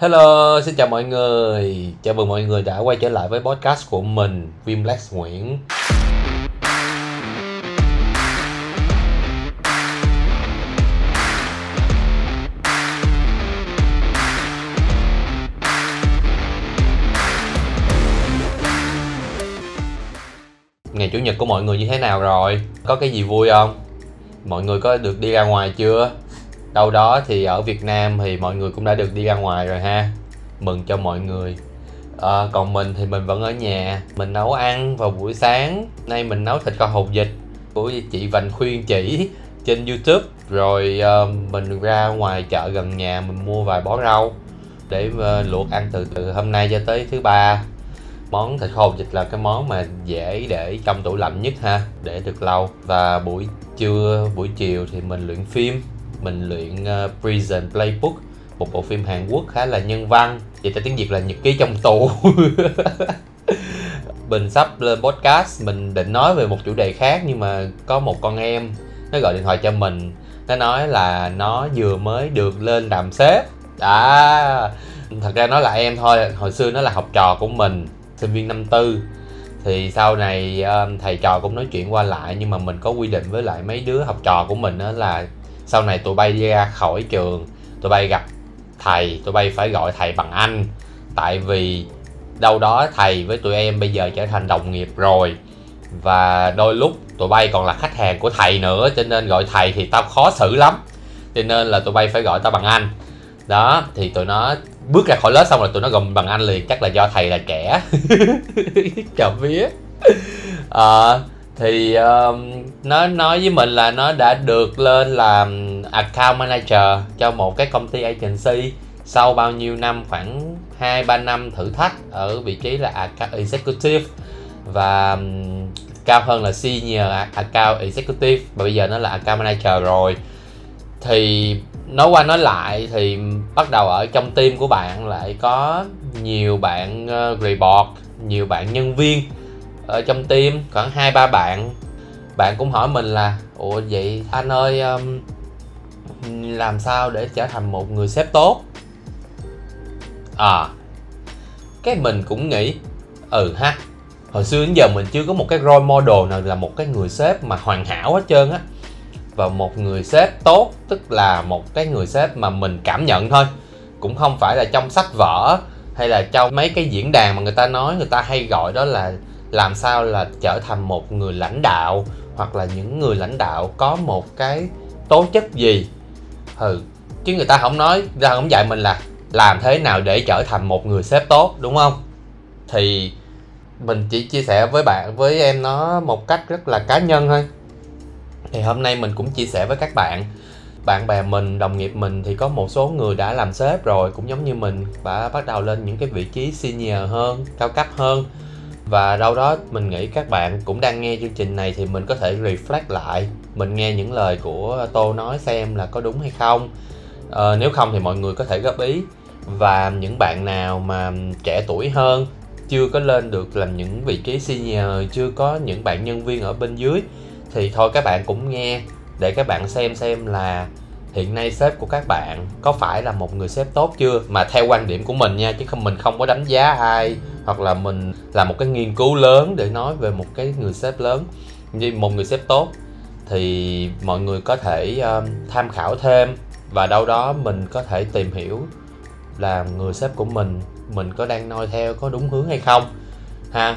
Hello, xin chào mọi người. Chào mừng mọi người đã quay trở lại với podcast của mình, Vimlex Nguyễn. Ngày chủ nhật của mọi người như thế nào rồi? Có cái gì vui không? Mọi người có được đi ra ngoài chưa? Đâu đó thì ở Việt Nam thì mọi người cũng đã được đi ra ngoài rồi ha. Mừng cho mọi người. À, còn mình thì mình vẫn ở nhà. Mình nấu ăn vào buổi sáng. Nay mình nấu thịt kho hột vịt. Của chị Vành khuyên chỉ trên YouTube. Rồi uh, mình ra ngoài chợ gần nhà mình mua vài bó rau để uh, luộc ăn từ từ hôm nay cho tới thứ ba. Món thịt kho hột vịt là cái món mà dễ để trong tủ lạnh nhất ha để được lâu. Và buổi trưa buổi chiều thì mình luyện phim mình luyện uh, Prison Playbook một bộ phim Hàn Quốc khá là nhân văn. Vậy tại tiếng Việt là nhật ký trong tù. Mình sắp lên podcast mình định nói về một chủ đề khác nhưng mà có một con em nó gọi điện thoại cho mình. Nó nói là nó vừa mới được lên làm sếp à thật ra nó là em thôi hồi xưa nó là học trò của mình sinh viên năm tư. Thì sau này ờ, thầy trò cũng nói chuyện qua lại nhưng mà mình có quy định với lại mấy đứa học trò của mình đó là sau này tụi bay ra khỏi trường tụi bay gặp thầy tụi bay phải gọi thầy bằng anh. Tại vì đâu đó thầy với tụi em bây giờ trở thành đồng nghiệp rồi. Và đôi lúc tụi bay còn là khách hàng của thầy nữa cho nên gọi thầy thì tao khó xử lắm. Cho nên là tụi bay phải gọi tao bằng anh. Đó thì tụi nó bước ra khỏi lớp xong rồi tụi nó gồm bằng anh liền chắc là do thầy là trẻ. Chậm vía à, thì uh, nó nói với mình là nó đã được lên làm account manager cho một cái công ty agency sau bao nhiêu năm khoảng 2 3 năm thử thách ở vị trí là account executive và um, cao hơn là senior account executive và bây giờ nó là account manager rồi. Thì nói qua nói lại thì bắt đầu ở trong team của bạn lại có nhiều bạn ờ, uh, report nhiều bạn nhân viên ở trong team khoảng hai ba bạn. Bạn cũng hỏi mình là ủa vậy anh ơi um, làm sao để trở thành một người sếp tốt? À cái mình cũng nghĩ ừ ha hồi xưa đến giờ mình chưa có một cái role model nào là một cái người sếp mà hoàn hảo hết trơn á. Và một người sếp tốt tức là một cái người sếp mà mình cảm nhận thôi cũng không phải là trong sách vở hay là trong mấy cái diễn đàn mà người ta nói người ta hay gọi đó là làm sao là trở thành một người lãnh đạo hoặc là những người lãnh đạo có một cái tố chất gì? Ừ chứ người ta không nói ra không dạy mình là làm thế nào để trở thành một người sếp tốt, đúng không? Thì mình chỉ chia sẻ với bạn, với em nó một cách rất là cá nhân thôi. Thì hôm nay mình cũng chia sẻ với các bạn. Bạn bè mình, đồng nghiệp mình thì có một số người đã làm sếp rồi, cũng giống như mình, và bắt đầu lên những cái vị trí senior hơn, cao cấp hơn và đâu đó mình nghĩ các bạn cũng đang nghe chương trình này thì mình có thể reflect lại mình nghe những lời của tô nói xem là có đúng hay không. Ờ, nếu không thì mọi người có thể góp ý. Và những bạn nào mà trẻ tuổi hơn chưa có lên được làm những vị trí senior chưa có những bạn nhân viên ở bên dưới thì thôi các bạn cũng nghe để các bạn xem xem là hiện nay sếp của các bạn có phải là một người sếp tốt chưa? Mà theo quan điểm của mình nha chứ không mình không có đánh giá ai hoặc là mình làm một cái nghiên cứu lớn để nói về một cái người sếp lớn. Như một người sếp tốt thì mọi người có thể um, tham khảo thêm và đâu đó mình có thể tìm hiểu là người sếp của mình mình có đang noi theo có đúng hướng hay không ha?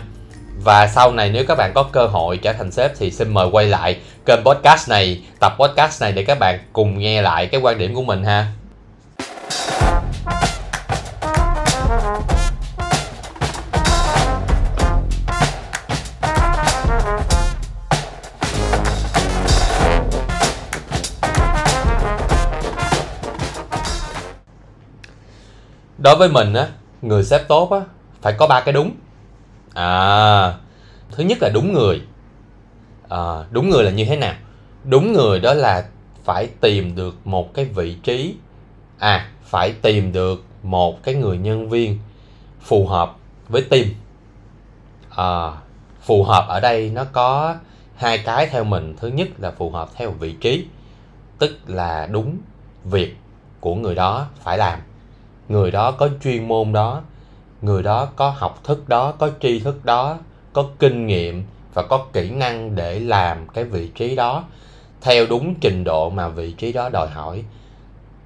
Và sau này nếu các bạn có cơ hội trở thành sếp thì xin mời quay lại kênh podcast này tập podcast này để các bạn cùng nghe lại cái quan điểm của mình ha? Đối với mình á người sếp tốt á phải có ba cái đúng. À thứ nhất là đúng người. À, đúng người là như thế nào? Đúng người đó là phải tìm được một cái vị trí. À phải tìm được một cái người nhân viên phù hợp với team. À, phù hợp ở đây nó có hai cái theo mình. Thứ nhất là phù hợp theo vị trí tức là đúng việc của người đó phải làm người đó có chuyên môn đó, người đó có học thức đó, có tri thức đó, có kinh nghiệm và có kỹ năng để làm cái vị trí đó. Theo đúng trình độ mà vị trí đó đòi hỏi,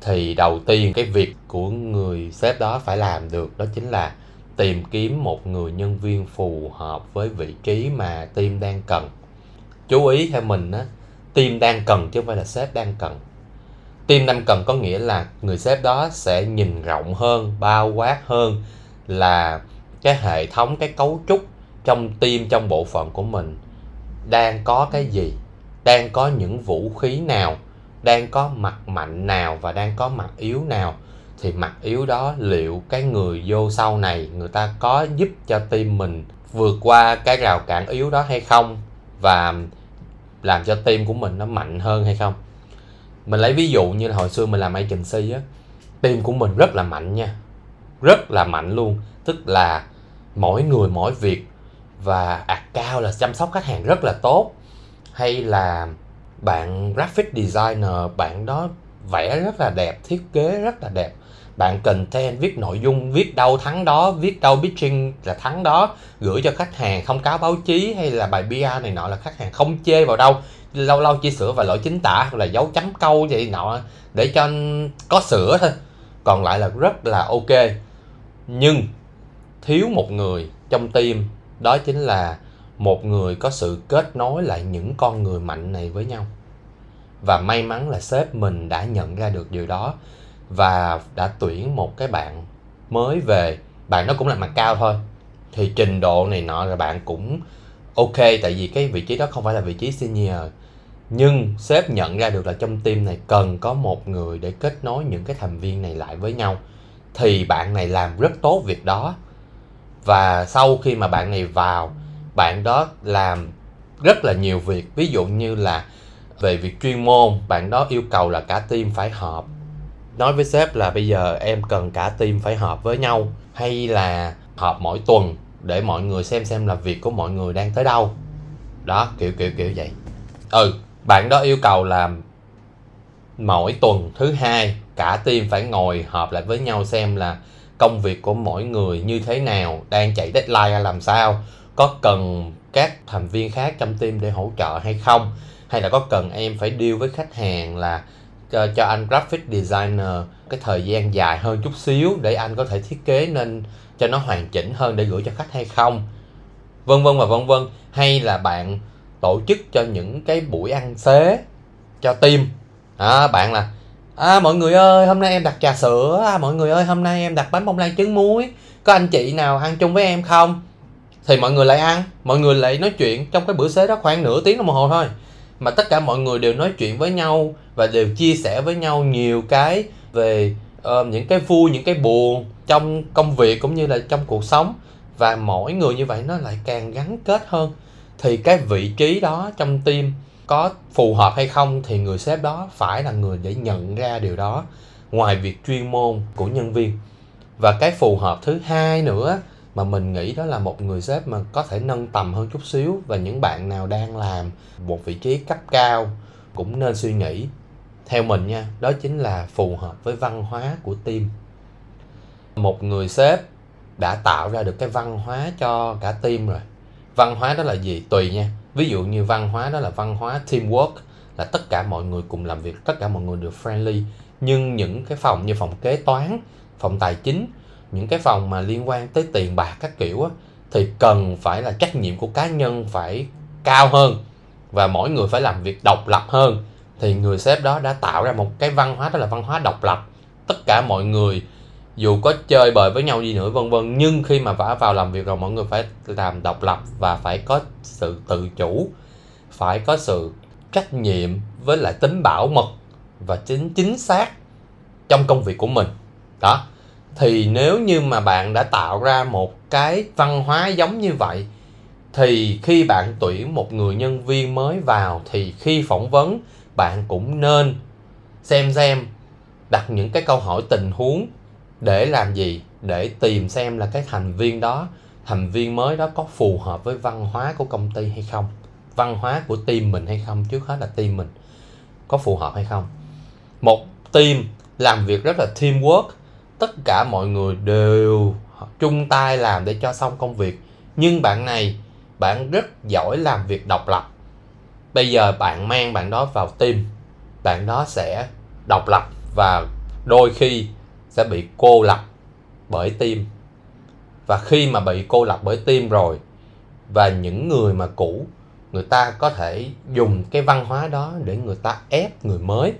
thì đầu tiên cái việc của người sếp đó phải làm được đó chính là tìm kiếm một người nhân viên phù hợp với vị trí mà team đang cần. Chú ý theo mình á, team đang cần chứ không phải là sếp đang cần team đang cần có nghĩa là người sếp đó sẽ nhìn rộng hơn, bao quát hơn là cái hệ thống, cái cấu trúc trong team, trong bộ phận của mình. Đang có cái gì? Đang có những vũ khí nào? Đang có mặt mạnh nào và đang có mặt yếu nào? Thì mặt yếu đó liệu cái người vô sau này người ta có giúp cho team mình vượt qua cái rào cản yếu đó hay không? Và làm cho team của mình nó mạnh hơn hay không? Mình lấy ví dụ như là hồi xưa mình làm agency á, team của mình rất là mạnh nha. Rất là mạnh luôn. Tức là mỗi người, mỗi việc và ạt cao là chăm sóc khách hàng rất là tốt. Hay là bạn graphic designer, bạn đó vẽ rất là đẹp, thiết kế rất là đẹp. Bạn content, viết nội dung, viết đâu thắng đó, viết đâu pitching là thắng đó, gửi cho khách hàng, không cáo báo chí hay là bài PR này nọ là khách hàng không chê vào đâu lâu lâu chỉ sửa vài lỗi chính tả hoặc là dấu chấm câu vậy nọ để cho có sửa thôi. Còn lại là rất là ok. Nhưng thiếu một người trong team, đó chính là một người có sự kết nối lại những con người mạnh này với nhau. Và may mắn là sếp mình đã nhận ra được điều đó và đã tuyển một cái bạn mới về. Bạn nó cũng là mặt cao thôi. Thì trình độ này nọ là bạn cũng ok, tại vì cái vị trí đó không phải là vị trí senior nhưng sếp nhận ra được là trong team này cần có một người để kết nối những cái thành viên này lại với nhau, thì bạn này làm rất tốt việc đó. Và sau khi mà bạn này vào, bạn đó làm rất là nhiều việc. Ví dụ như là về việc chuyên môn, bạn đó yêu cầu là cả team phải họp. Nói với sếp là bây giờ em cần cả team phải họp với nhau, hay là họp mỗi tuần để mọi người xem xem là việc của mọi người đang tới đâu. Đó, kiểu kiểu kiểu vậy. Ừ bạn đó yêu cầu là mỗi tuần thứ hai cả team phải ngồi họp lại với nhau xem là công việc của mỗi người như thế nào đang chạy deadline hay làm sao có cần các thành viên khác trong team để hỗ trợ hay không hay là có cần em phải deal với khách hàng là cho, cho anh graphic designer cái thời gian dài hơn chút xíu để anh có thể thiết kế nên cho nó hoàn chỉnh hơn để gửi cho khách hay không? Vân vân và vân vân. Hay là bạn tổ chức cho những cái buổi ăn xế cho team. À, bạn là à, mọi người ơi hôm nay em đặt trà sữa. À, mọi người ơi hôm nay em đặt bánh bông lan trứng muối. Có anh chị nào ăn chung với em không? Thì mọi người lại ăn. Mọi người lại nói chuyện trong cái bữa xế đó khoảng nửa tiếng đồng hồ thôi. Mà tất cả mọi người đều nói chuyện với nhau và đều chia sẻ với nhau nhiều cái về uh, những cái vui những cái buồn trong công việc cũng như là trong cuộc sống. Và mỗi người như vậy nó lại càng gắn kết hơn thì cái vị trí đó trong team có phù hợp hay không thì người sếp đó phải là người để nhận ra điều đó ngoài việc chuyên môn của nhân viên. Và cái phù hợp thứ hai nữa mà mình nghĩ đó là một người sếp mà có thể nâng tầm hơn chút xíu và những bạn nào đang làm một vị trí cấp cao cũng nên suy nghĩ theo mình nha, đó chính là phù hợp với văn hóa của team. Một người sếp đã tạo ra được cái văn hóa cho cả team rồi văn hóa đó là gì? Tùy nha. Ví dụ như văn hóa đó là văn hóa teamwork là tất cả mọi người cùng làm việc tất cả mọi người được friendly. Nhưng những cái phòng như phòng kế toán phòng tài chính những cái phòng mà liên quan tới tiền bạc các kiểu á, thì cần phải là trách nhiệm của cá nhân phải cao hơn và mỗi người phải làm việc độc lập hơn. Thì người sếp đó đã tạo ra một cái văn hóa đó là văn hóa độc lập. Tất cả mọi người dù có chơi bời với nhau gì nữa, vân vân, nhưng khi mà vả vào làm việc rồi, mọi người phải làm độc lập và phải có sự tự chủ, phải có sự trách nhiệm với lại tính bảo mật và chính chính xác trong công việc của mình. Đó. Thì nếu như mà bạn đã tạo ra một cái văn hóa giống như vậy, thì khi bạn tuyển một người nhân viên mới vào, thì khi phỏng vấn, bạn cũng nên xem xem đặt những cái câu hỏi, tình huống để làm gì? Để tìm xem là cái thành viên đó thành viên mới đó có phù hợp với văn hóa của công ty hay không văn hóa của team mình hay không trước hết là team mình có phù hợp hay không. Một team làm việc rất là teamwork tất cả mọi người đều chung tay làm để cho xong công việc. Nhưng bạn này bạn rất giỏi làm việc độc lập. Bây giờ bạn mang bạn đó vào team bạn đó sẽ độc lập và đôi khi sẽ bị cô lập bởi tim. Và khi mà bị cô lập bởi tim rồi, và những người mà cũ, người ta có thể dùng cái văn hóa đó để người ta ép người mới.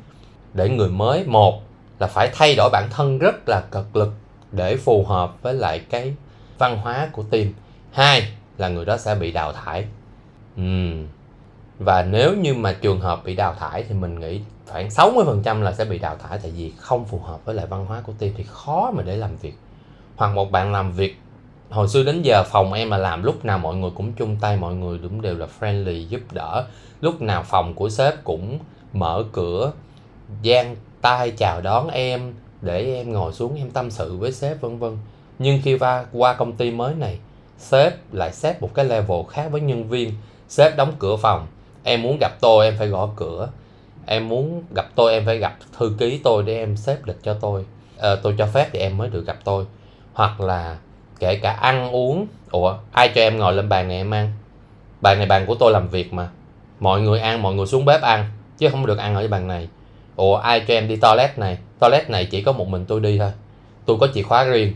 Để người mới, một là phải thay đổi bản thân rất là cực lực để phù hợp với lại cái văn hóa của team hai là người đó sẽ bị đào thải. Uhm. và nếu như mà trường hợp bị đào thải thì mình nghĩ khoảng 60% là sẽ bị đào thải tại vì không phù hợp với lại văn hóa của team thì khó mà để làm việc. Hoặc một bạn làm việc, hồi xưa đến giờ phòng em mà làm, lúc nào mọi người cũng chung tay, mọi người cũng đều là friendly, giúp đỡ. Lúc nào phòng của sếp cũng mở cửa, giang tay chào đón em, để em ngồi xuống, em tâm sự với sếp, vân vân. Nhưng khi qua qua công ty mới này, sếp lại xếp một cái level khác với nhân viên. Sếp đóng cửa phòng, em muốn gặp tôi, em phải gõ cửa em muốn gặp tôi em phải gặp thư ký tôi để em xếp lịch cho tôi. À, tôi cho phép thì em mới được gặp tôi. Hoặc là kể cả ăn uống. Ủa ai cho em ngồi lên bàn này em ăn? Bàn này bàn của tôi làm việc mà. Mọi người ăn mọi người xuống bếp ăn chứ không được ăn ở bàn này. Ủa ai cho em đi toilet này? Toilet này chỉ có một mình tôi đi thôi. Tôi có chìa khóa riêng.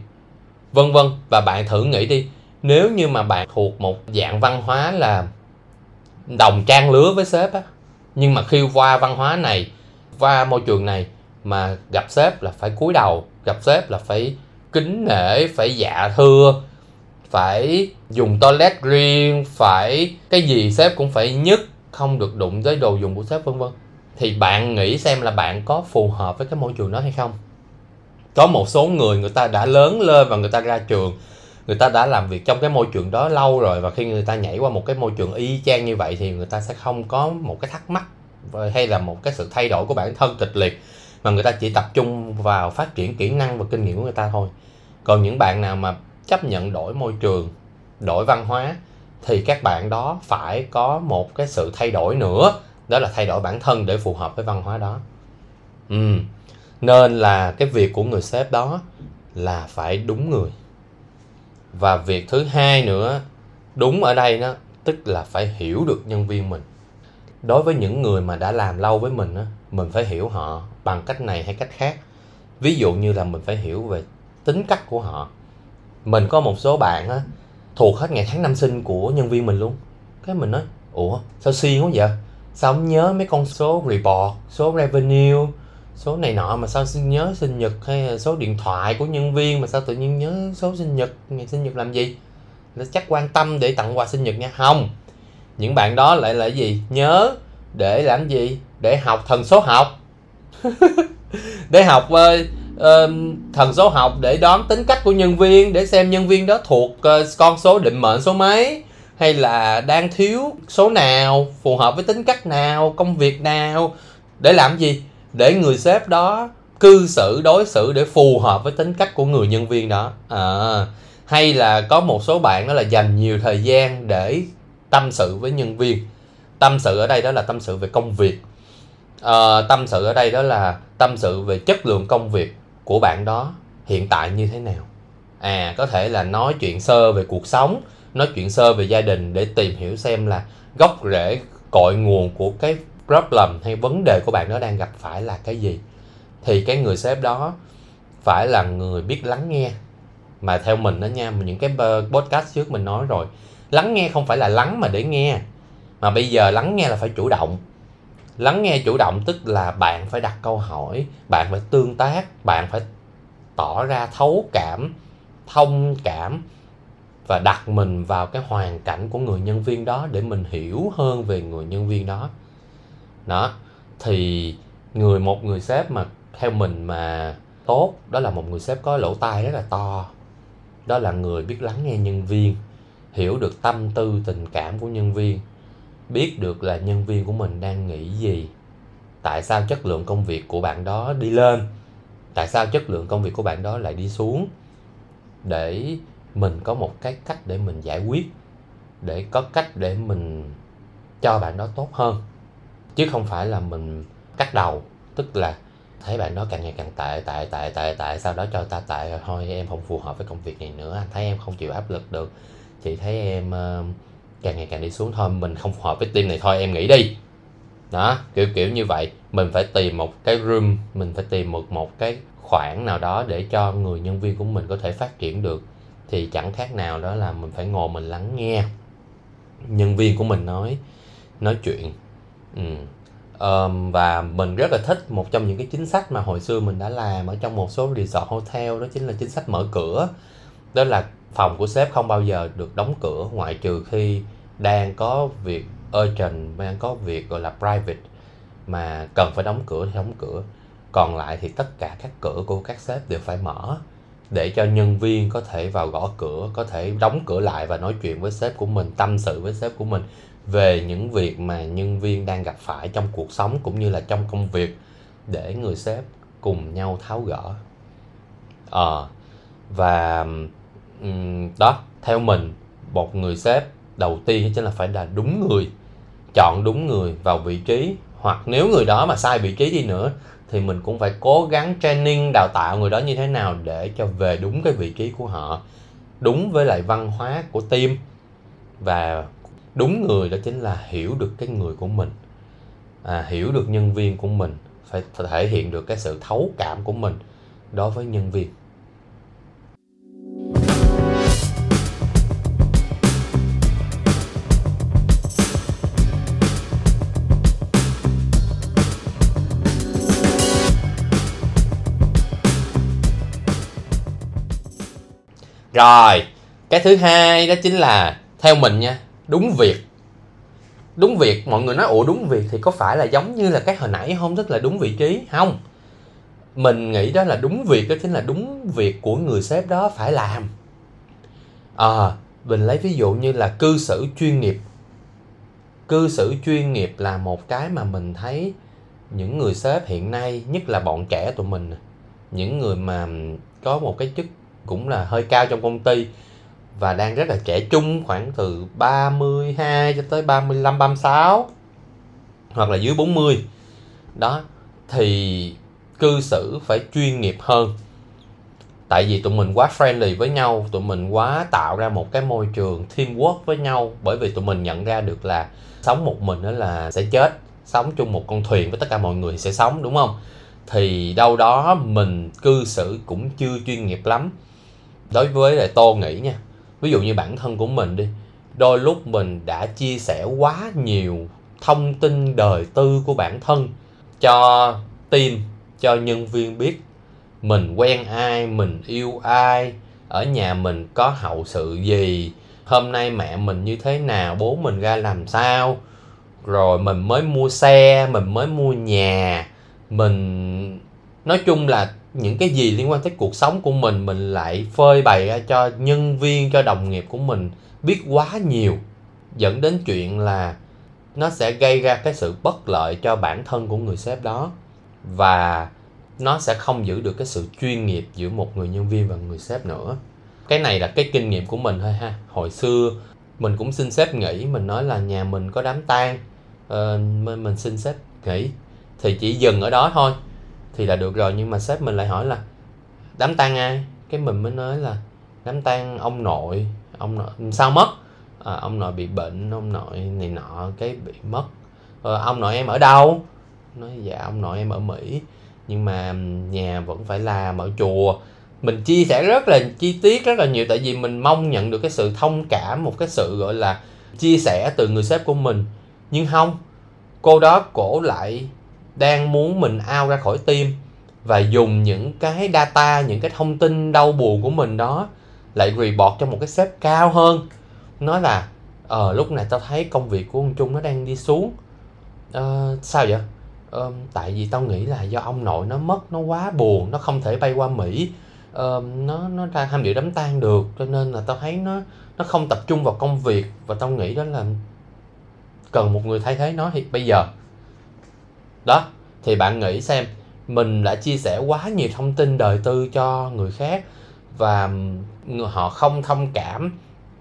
Vân vân và bạn thử nghĩ đi. Nếu như mà bạn thuộc một dạng văn hóa là đồng trang lứa với sếp á nhưng mà khi qua văn hóa này, qua môi trường này mà gặp sếp là phải cúi đầu, gặp sếp là phải kính nể, phải dạ thưa, phải dùng toilet riêng, phải cái gì sếp cũng phải nhất, không được đụng tới đồ dùng của sếp, vân vân. Thì bạn nghĩ xem là bạn có phù hợp với cái môi trường đó hay không? Có một số người người ta đã lớn lên và người ta ra trường người ta đã làm việc trong cái môi trường đó lâu rồi và khi người ta nhảy qua một cái môi trường y chang như vậy thì người ta sẽ không có một cái thắc mắc hay là một cái sự thay đổi của bản thân kịch liệt, mà người ta chỉ tập trung vào phát triển kỹ năng và kinh nghiệm của người ta thôi còn những bạn nào mà chấp nhận đổi môi trường, đổi văn hóa thì các bạn đó phải có một cái sự thay đổi nữa, đó là thay đổi bản thân để phù hợp với văn hóa đó ừ. nên là cái việc của người sếp đó là phải đúng người và việc thứ hai nữa, đúng ở đây đó, tức là phải hiểu được nhân viên mình. Đối với những người mà đã làm lâu với mình á, mình phải hiểu họ bằng cách này hay cách khác. Ví dụ như là mình phải hiểu về tính cách của họ. Mình có một số bạn á, thuộc hết ngày tháng năm sinh của nhân viên mình luôn. Cái mình nói, ủa, sao xuyên quá vậy? Sao không nhớ mấy con số report, số revenue số này nọ mà sao xin nhớ sinh nhật hay số điện thoại của nhân viên mà sao tự nhiên nhớ số sinh nhật ngày sinh nhật làm gì? Nó chắc quan tâm để tặng quà sinh nhật nha. Không những bạn đó lại là gì? Nhớ để làm gì? Để học thần số học. Để học uh, uh, thần số học để đoán tính cách của nhân viên để xem nhân viên đó thuộc uh, con số định mệnh số mấy hay là đang thiếu số nào phù hợp với tính cách nào công việc nào để làm gì? Để người sếp đó cư xử đối xử để phù hợp với tính cách của người nhân viên đó. À, hay là có một số bạn đó là dành nhiều thời gian để tâm sự với nhân viên. Tâm sự ở đây đó là tâm sự về công việc. À, tâm sự ở đây đó là tâm sự về chất lượng công việc của bạn đó hiện tại như thế nào. À có thể là nói chuyện sơ về cuộc sống nói chuyện sơ về gia đình để tìm hiểu xem là gốc rễ cội nguồn của cái problem hay vấn đề của bạn nó đang gặp phải là cái gì? Thì cái người sếp đó phải là người biết lắng nghe. Mà theo mình đó nha những cái podcast trước mình nói rồi, lắng nghe không phải là lắng mà để nghe. Mà bây giờ lắng nghe là phải chủ động. Lắng nghe chủ động tức là bạn phải đặt câu hỏi, bạn phải tương tác, bạn phải tỏ ra thấu cảm, thông cảm và đặt mình vào cái hoàn cảnh của người nhân viên đó để mình hiểu hơn về người nhân viên đó đó, thì người, một người sếp mà theo mình mà tốt, đó là một người sếp có lỗ tai rất là to. Đó là người biết lắng nghe nhân viên, hiểu được tâm tư, tình cảm của nhân viên, biết được là nhân viên của mình đang nghĩ gì, tại sao chất lượng công việc của bạn đó đi lên, tại sao chất lượng công việc của bạn đó lại đi xuống, để mình có một cái cách để mình giải quyết, để có cách để mình cho bạn đó tốt hơn chứ không phải là mình cắt đầu tức là thấy bạn đó càng ngày càng tệ tệ tệ tệ tệ sau đó cho ta tệ rồi thôi em không phù hợp với công việc này nữa anh thấy em không chịu áp lực được. Chị thấy em uh, càng ngày càng đi xuống thôi mình không phù hợp với team này thôi em nghỉ đi. Đó kiểu kiểu như vậy. Mình phải tìm một cái room mình phải tìm một một cái khoảng nào đó để cho người nhân viên của mình có thể phát triển được. Thì chẳng khác nào đó là mình phải ngồi mình lắng nghe. Nhân viên của mình nói nói chuyện ừ. um, và mình rất là thích một trong những cái chính sách mà hồi xưa mình đã làm ở trong một số resort hotel đó chính là chính sách mở cửa. Đó là phòng của sếp không bao giờ được đóng cửa ngoại trừ khi đang có việc urgent đang có việc gọi là private mà cần phải đóng cửa thì đóng cửa. Còn lại thì tất cả các cửa của các sếp đều phải mở để cho nhân viên có thể vào gõ cửa có thể đóng cửa lại và nói chuyện với sếp của mình tâm sự với sếp của mình về những việc mà nhân viên đang gặp phải trong cuộc sống cũng như là trong công việc để người sếp cùng nhau tháo gỡ. Ờ à, và đó theo mình một người sếp đầu tiên chính là phải là đúng người chọn đúng người vào vị trí hoặc nếu người đó mà sai vị trí đi nữa thì mình cũng phải cố gắng training đào tạo người đó như thế nào để cho về đúng cái vị trí của họ đúng với lại văn hóa của team. Và đúng người đó chính là hiểu được cái người của mình. À, hiểu được nhân viên của mình phải thể hiện được cái sự thấu cảm của mình đối với nhân viên. Rồi, cái thứ hai đó chính là theo mình nha, đúng việc. Đúng việc, mọi người nói ủa đúng việc thì có phải là giống như là cái hồi nãy không, tức là đúng vị trí không? Mình nghĩ đó là đúng việc đó chính là đúng việc của người sếp đó phải làm. À, mình lấy ví dụ như là cư xử chuyên nghiệp. Cư xử chuyên nghiệp là một cái mà mình thấy những người sếp hiện nay, nhất là bọn trẻ tụi mình, những người mà có một cái chức cũng là hơi cao trong công ty và đang rất là trẻ trung, khoảng từ 32 cho tới 35 36 hoặc là dưới 40 đó, thì cư xử phải chuyên nghiệp hơn. Tại vì tụi mình quá friendly với nhau, tụi mình quá tạo ra một cái môi trường teamwork với nhau, bởi vì tụi mình nhận ra được là sống một mình đó là sẽ chết, sống chung một con thuyền với tất cả mọi người sẽ sống, đúng không? Thì đâu đó mình cư xử cũng chưa chuyên nghiệp lắm. Đối với lại tô nghĩ nha ví dụ như bản thân của mình đi, đôi lúc mình đã chia sẻ quá nhiều thông tin đời tư của bản thân cho team, cho nhân viên biết mình quen ai, mình yêu ai, ở nhà mình có hậu sự gì, hôm nay mẹ mình như thế nào, bố mình ra làm sao, rồi mình mới mua xe, mình mới mua nhà, mình, nói chung là những cái gì liên quan tới cuộc sống của mình mình lại phơi bày ra cho nhân viên cho đồng nghiệp của mình biết quá nhiều dẫn đến chuyện là nó sẽ gây ra cái sự bất lợi cho bản thân của người sếp đó. Và nó sẽ không giữ được cái sự chuyên nghiệp giữa một người nhân viên và người sếp nữa. Cái này là cái kinh nghiệm của mình thôi ha. Hồi xưa mình cũng xin sếp nghỉ mình nói là nhà mình có đám tang uh, mình xin sếp nghỉ. Thì chỉ dừng ở đó thôi thì là được rồi nhưng mà sếp mình lại hỏi là đám tang ai? Cái mình mới nói là đám tang ông nội ông nội sao mất? À, ông nội bị bệnh ông nội này nọ cái bị mất. À, ông nội em ở đâu? Nói dạ ông nội em ở mỹ nhưng mà nhà vẫn phải làm ở chùa. Mình chia sẻ rất là chi tiết rất là nhiều tại vì mình mong nhận được cái sự thông cảm một cái sự gọi là chia sẻ từ người sếp của mình. Nhưng không cô đó cổ lại đang muốn mình ao ra khỏi tim và dùng những cái data những cái thông tin đau buồn của mình đó lại report cho một cái sếp cao hơn. Nói là ờ lúc này tao thấy công việc của ông Trung nó đang đi xuống. Ờ, sao vậy? Ờ, tại vì tao nghĩ là do ông nội nó mất nó quá buồn nó không thể bay qua Mỹ. Ờ, nó nó ra tham dự đám tang được cho nên là tao thấy nó nó không tập trung vào công việc và tao nghĩ đó là cần một người thay thế nó thì bây giờ đó thì bạn nghĩ xem mình đã chia sẻ quá nhiều thông tin đời tư cho người khác và họ không thông cảm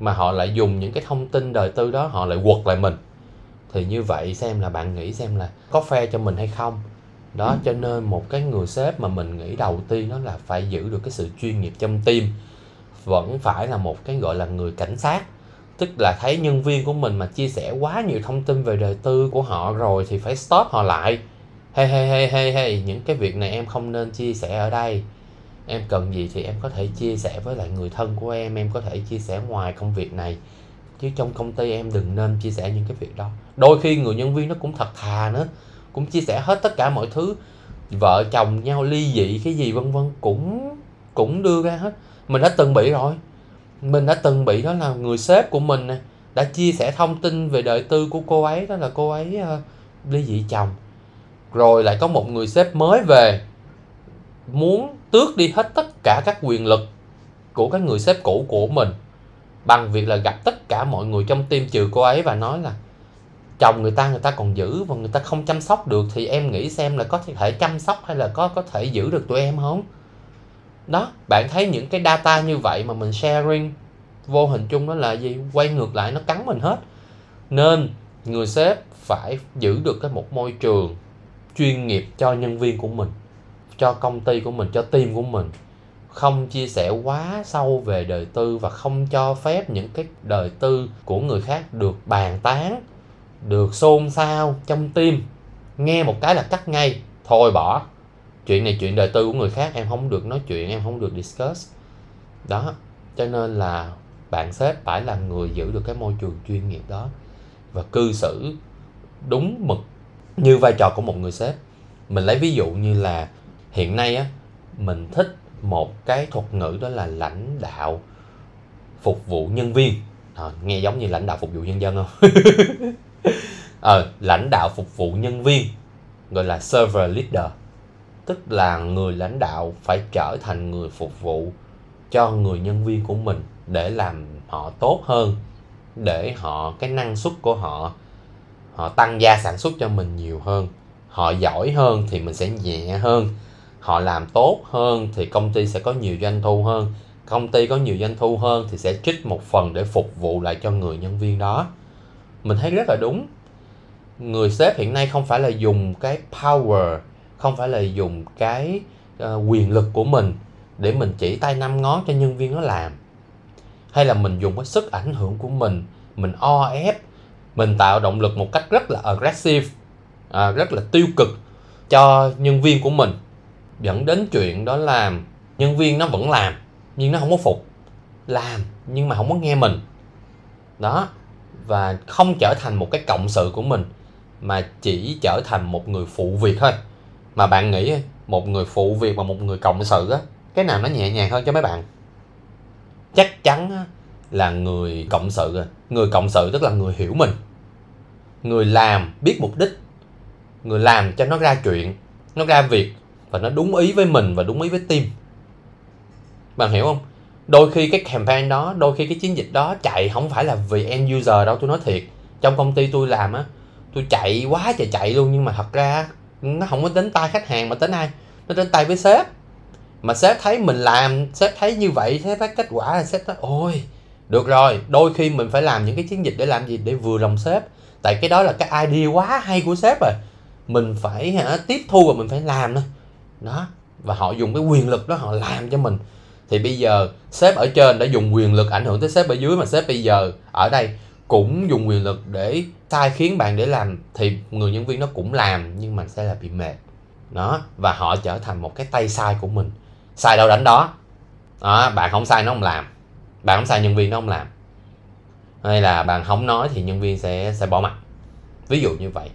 mà họ lại dùng những cái thông tin đời tư đó họ lại quật lại mình. Thì như vậy xem là bạn nghĩ xem là có fair cho mình hay không? Đó cho nên một cái người sếp mà mình nghĩ đầu tiên đó là phải giữ được cái sự chuyên nghiệp trong team vẫn phải là một cái gọi là người cảnh sát tức là thấy nhân viên của mình mà chia sẻ quá nhiều thông tin về đời tư của họ rồi thì phải stop họ lại. Hey hey hey hey hey, những cái việc này em không nên chia sẻ ở đây. Em cần gì thì em có thể chia sẻ với lại người thân của em em có thể chia sẻ ngoài công việc này. Chứ trong công ty em đừng nên chia sẻ những cái việc đó. Đôi khi người nhân viên nó cũng thật thà nữa, cũng chia sẻ hết tất cả mọi thứ. Vợ chồng nhau ly dị cái gì vân vân cũng cũng đưa ra hết. Mình đã từng bị rồi mình đã từng bị đó là người sếp của mình nè đã chia sẻ thông tin về đời tư của cô ấy đó là cô ấy uh, ly dị chồng. Rồi lại có một người sếp mới về muốn tước đi hết tất cả các quyền lực của cái người sếp cũ của mình. Bằng việc là gặp tất cả mọi người trong team trừ cô ấy và nói là chồng người ta người ta còn giữ và người ta không chăm sóc được thì em nghĩ xem là có thể chăm sóc hay là có có thể giữ được tụi em không? Đó, bạn thấy những cái data như vậy mà mình sharing vô hình chung đó là gì? Quay ngược lại, nó cắn mình hết. Nên người sếp phải giữ được cái một môi trường chuyên nghiệp cho nhân viên của mình, cho công ty của mình, cho team của mình. Không chia sẻ quá sâu về đời tư và không cho phép những cái đời tư của người khác được bàn tán, được xôn xao trong tim nghe một cái là cắt ngay. Thôi bỏ chuyện này chuyện đời tư của người khác em không được nói chuyện em không được discuss. Đó cho nên là bạn sếp phải là người giữ được cái môi trường chuyên nghiệp đó và cư xử đúng mực như vai trò của một người sếp. Mình lấy ví dụ như là hiện nay á mình thích một cái thuật ngữ đó là lãnh đạo phục vụ nhân viên. À, nghe giống như lãnh đạo phục vụ nhân dân không? Ờ, lãnh đạo phục vụ nhân viên gọi là server leader tức là người lãnh đạo phải trở thành người phục vụ cho người nhân viên của mình để làm họ tốt hơn, để họ, cái năng suất của họ họ tăng gia sản xuất cho mình nhiều hơn. Họ giỏi hơn thì mình sẽ nhẹ hơn. Họ làm tốt hơn thì công ty sẽ có nhiều doanh thu hơn. Công ty có nhiều doanh thu hơn thì sẽ trích một phần để phục vụ lại cho người nhân viên đó. Mình thấy rất là đúng. Người sếp hiện nay không phải là dùng cái power không phải là dùng cái uh, quyền lực của mình để mình chỉ tay năm ngón cho nhân viên nó làm. Hay là mình dùng cái sức ảnh hưởng của mình mình o ép mình tạo động lực một cách rất là aggressive à, rất là tiêu cực cho nhân viên của mình. Dẫn đến chuyện đó là nhân viên nó vẫn làm nhưng nó không có phục. Làm nhưng mà không có nghe mình. Đó và không trở thành một cái cộng sự của mình mà chỉ trở thành một người phụ việc thôi mà bạn nghĩ một người phụ việc và một người cộng sự á, cái nào nó nhẹ nhàng hơn cho mấy bạn? Chắc chắn là người cộng sự rồi người cộng sự tức là người hiểu mình. Người làm biết mục đích. Người làm cho nó ra chuyện, nó ra việc và nó đúng ý với mình và đúng ý với team. Bạn hiểu không? Đôi khi cái campaign đó, đôi khi cái chiến dịch đó chạy không phải là vì end user đâu tôi nói thiệt. Trong công ty tôi làm á tôi chạy quá trời chạy luôn nhưng mà thật ra nó không có đến tay khách hàng mà đến ai. Nó đến tay với sếp. Mà sếp thấy mình làm sếp thấy như vậy sếp thấy kết quả là sếp nói ôi được rồi đôi khi mình phải làm những cái chiến dịch để làm gì? Để vừa lòng sếp. Tại cái đó là cái idea quá hay của sếp rồi. Mình phải hả, tiếp thu và mình phải làm thôi. Đó và họ dùng cái quyền lực đó họ làm cho mình. Thì bây giờ sếp ở trên đã dùng quyền lực ảnh hưởng tới sếp ở dưới mà sếp bây giờ ở đây cũng dùng quyền lực để sai khiến bạn để làm, thì người nhân viên nó cũng làm, nhưng mà sẽ là bị mệt. Đó, và họ trở thành một cái tay sai của mình. Sai đâu đánh đó. Đó, bạn không sai nó không làm. Bạn không sai nhân viên nó không làm. Hay là bạn không nói thì nhân viên sẽ sẽ bỏ mặt. Ví dụ như vậy,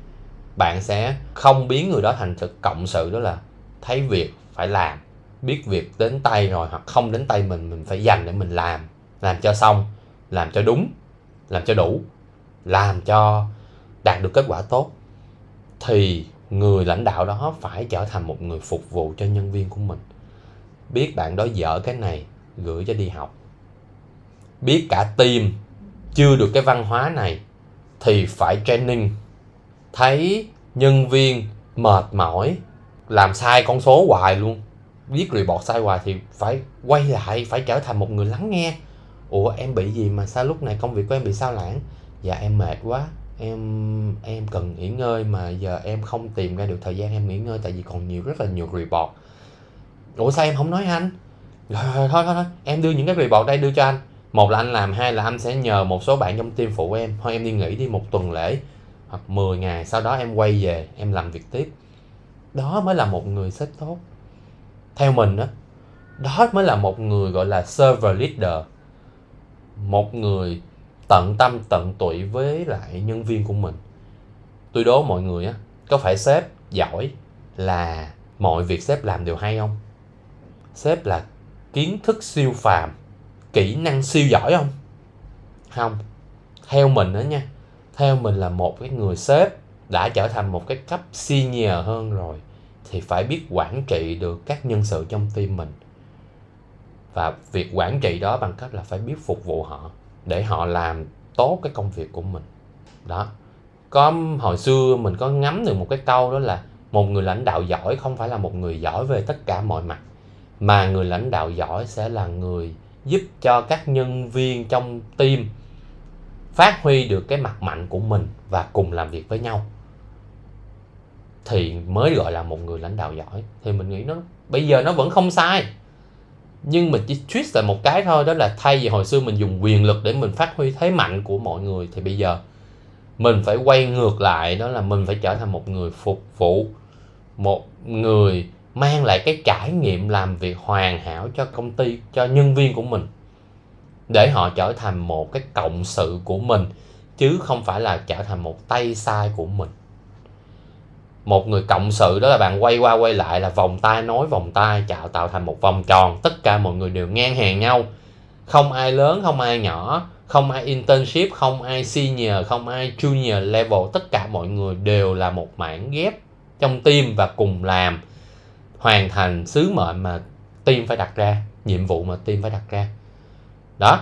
bạn sẽ không biến người đó thành thực cộng sự, đó là thấy việc phải làm, biết việc đến tay rồi hoặc không đến tay mình mình phải dành để mình làm. Làm cho xong, làm cho đúng làm cho đủ, làm cho đạt được kết quả tốt, thì người lãnh đạo đó phải trở thành một người phục vụ cho nhân viên của mình. Biết bạn đó dở cái này, gửi cho đi học. Biết cả team chưa được cái văn hóa này, thì phải training. Thấy nhân viên mệt mỏi, làm sai con số hoài luôn. Viết report sai hoài thì phải quay lại, phải trở thành một người lắng nghe ủa em bị gì mà sao lúc này công việc của em bị sao lãng? Dạ em mệt quá. Em em cần nghỉ ngơi mà giờ em không tìm ra được thời gian em nghỉ ngơi tại vì còn nhiều rất là nhiều report. Ủa sao em không nói anh? Rồi, rồi thôi thôi thôi em đưa những cái report đây đưa cho anh. Một là anh làm hai là anh sẽ nhờ một số bạn trong team phụ em. Thôi em đi nghỉ đi một tuần lễ hoặc 10 ngày sau đó em quay về em làm việc tiếp. Đó mới là một người sếp tốt. Theo mình đó đó mới là một người gọi là server leader một người tận tâm tận tụy với lại nhân viên của mình. Tôi đố mọi người á, có phải sếp giỏi là mọi việc sếp làm đều hay không? Sếp là kiến thức siêu phàm, kỹ năng siêu giỏi không? Không. Theo mình đó nha, theo mình là một cái người sếp đã trở thành một cái cấp senior hơn rồi thì phải biết quản trị được các nhân sự trong team mình và việc quản trị đó bằng cách là phải biết phục vụ họ để họ làm tốt cái công việc của mình. Đó. Có hồi xưa mình có ngắm được một cái câu đó là một người lãnh đạo giỏi không phải là một người giỏi về tất cả mọi mặt, mà người lãnh đạo giỏi sẽ là người giúp cho các nhân viên trong team phát huy được cái mặt mạnh của mình và cùng làm việc với nhau. Thì mới gọi là một người lãnh đạo giỏi. Thì mình nghĩ nó, bây giờ nó vẫn không sai nhưng mình chỉ twist lại một cái thôi, đó là thay vì hồi xưa mình dùng quyền lực để mình phát huy thế mạnh của mọi người, thì bây giờ mình phải quay ngược lại, đó là mình phải trở thành một người phục vụ, một người mang lại cái trải nghiệm làm việc hoàn hảo cho công ty, cho nhân viên của mình, để họ trở thành một cái cộng sự của mình, chứ không phải là trở thành một tay sai của mình một người cộng sự đó là bạn quay qua quay lại là vòng tay nối vòng tay, chào tạo thành một vòng tròn. Tất cả mọi người đều ngang hàng nhau. Không ai lớn, không ai nhỏ, không ai internship, không ai senior, không ai junior level. Tất cả mọi người đều là một mảng ghép trong team và cùng làm, hoàn thành sứ mệnh mà team phải đặt ra, nhiệm vụ mà team phải đặt ra. Đó,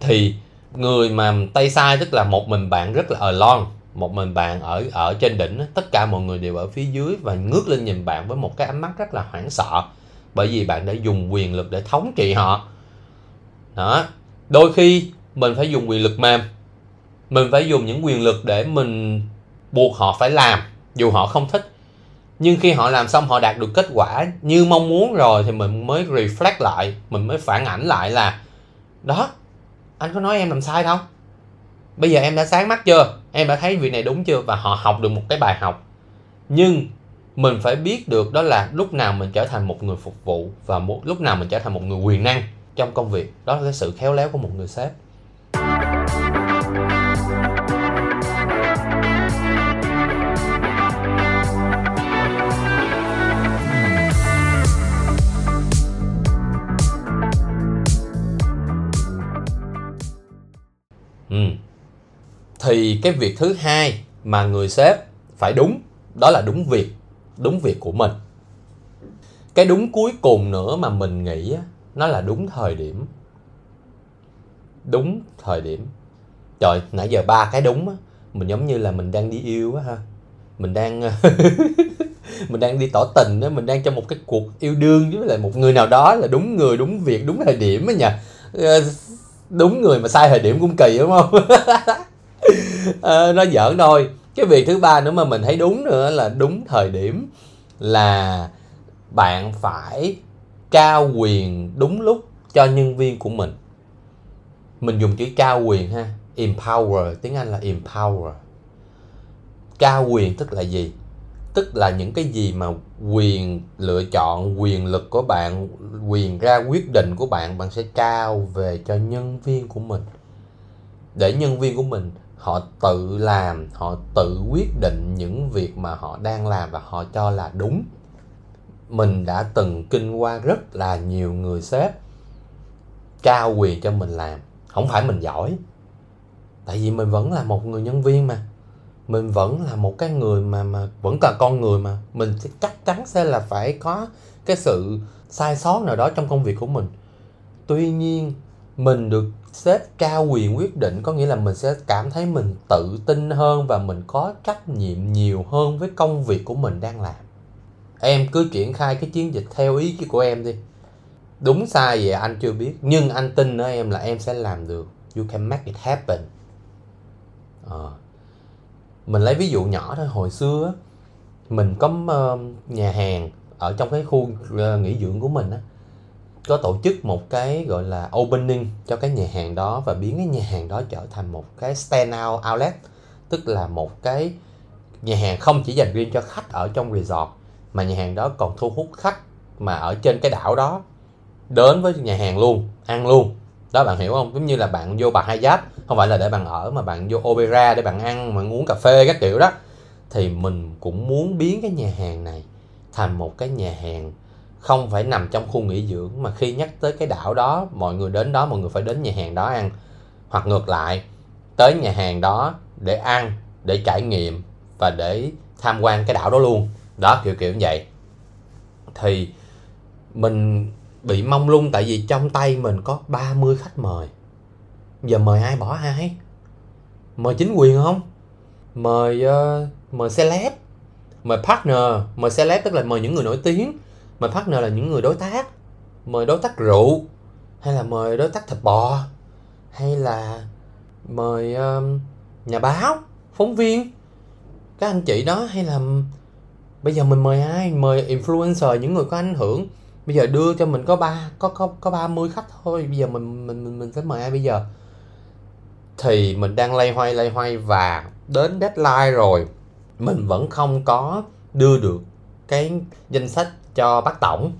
thì người mà tay sai tức là một mình bạn rất là alone một mình bạn ở ở trên đỉnh tất cả mọi người đều ở phía dưới và ngước lên nhìn bạn với một cái ánh mắt rất là hoảng sợ. Bởi vì bạn đã dùng quyền lực để thống trị họ. Đó. Đôi khi mình phải dùng quyền lực mềm. Mình phải dùng những quyền lực để mình buộc họ phải làm, dù họ không thích. Nhưng khi họ làm xong, họ đạt được kết quả như mong muốn rồi thì mình mới reflect lại, mình mới phản ảnh lại là, đó, anh có nói em làm sai không bây giờ em đã sáng mắt chưa? Em đã thấy việc này đúng chưa? Và họ học được một cái bài học. Nhưng mình phải biết được đó là lúc nào mình trở thành một người phục vụ và một, lúc nào mình trở thành một người quyền năng trong công việc. Đó là cái sự khéo léo của một người sếp. Thì cái việc thứ hai mà người sếp phải đúng, đó là đúng việc đúng việc của mình. Cái đúng cuối cùng nữa mà mình nghĩ nó là đúng thời điểm. Đúng thời điểm. Trời, nãy giờ ba cái đúng mình giống như là mình đang đi yêu á ha. Mình đang mình đang đi tỏ tình đó mình đang trong một cái cuộc yêu đương với lại một người nào đó là đúng người, đúng việc, đúng thời điểm á nha ờ, đúng người mà sai thời điểm cũng kỳ, đúng không? à, nó giỡn thôi. Cái việc thứ ba nữa mà mình thấy đúng nữa là đúng thời điểm là bạn phải trao quyền đúng lúc cho nhân viên của mình. Mình dùng chữ trao quyền ha. Empower tiếng anh là empower. Trao quyền tức là gì? Tức là những cái gì mà quyền lựa chọn quyền lực của bạn quyền ra quyết định của bạn bạn sẽ trao về cho nhân viên của mình. Để nhân viên của mình họ tự làm, họ tự quyết định những việc mà họ đang làm và họ cho là đúng. Mình đã từng kinh qua rất là nhiều người sếp trao quyền cho mình làm. Không phải mình giỏi, tại vì mình vẫn là một người nhân viên mà. Mình vẫn là một cái người mà mà vẫn là con người mà. Mình sẽ chắc chắn sẽ là phải có cái sự sai sót nào đó trong công việc của mình. Tuy nhiên mình được sếp trao quyền quyết định có nghĩa là mình sẽ cảm thấy mình tự tin hơn và mình có trách nhiệm nhiều hơn với công việc của mình đang làm. Em cứ triển khai cái chiến dịch theo ý của em đi. Đúng sai vậy anh chưa biết, nhưng anh tin ở em là em sẽ làm được. You can make it happen. À. mình lấy ví dụ nhỏ thôi, hồi xưa mình có nhà hàng ở trong cái khu nghỉ dưỡng của mình á có tổ chức một cái gọi là opening cho cái nhà hàng đó và biến cái nhà hàng đó trở thành một cái stand out outlet, tức là một cái nhà hàng không chỉ dành riêng cho khách ở trong resort, mà nhà hàng đó còn thu hút khách mà ở trên cái đảo đó đến với nhà hàng luôn, ăn luôn. Đó, bạn hiểu không? Giống như là bạn vô bà hai giáp, không phải là để bạn ở mà bạn vô opera để bạn ăn, bạn uống cà phê các kiểu đó. Thì mình cũng muốn biến cái nhà hàng này thành một cái nhà hàng không phải nằm trong khu nghỉ dưỡng mà khi nhắc tới cái đảo đó mọi người đến đó mọi người phải đến nhà hàng đó ăn. Hoặc ngược lại tới nhà hàng đó để ăn để trải nghiệm và để tham quan cái đảo đó luôn. Đó kiểu kiểu như vậy. Thì mình bị mong lung tại vì trong tay mình có 30 khách mời. Giờ mời ai bỏ ai? Mời chính quyền không? Mời uh, mời celeb mời partner mời celeb tức là mời những người nổi tiếng mời partner là những người đối tác. Mời đối tác rượu hay là mời đối tác thịt bò hay là mời um, nhà báo phóng viên. Các anh chị đó hay là bây giờ mình mời ai? Mời influencer những người có ảnh hưởng. Bây giờ đưa cho mình có ba có có có 30 khách thôi. Bây giờ mình mình mình, mình sẽ mời ai bây giờ? Thì mình đang lay hoay lay hoay và đến deadline rồi. Mình vẫn không có đưa được cái danh sách cho bác tổng.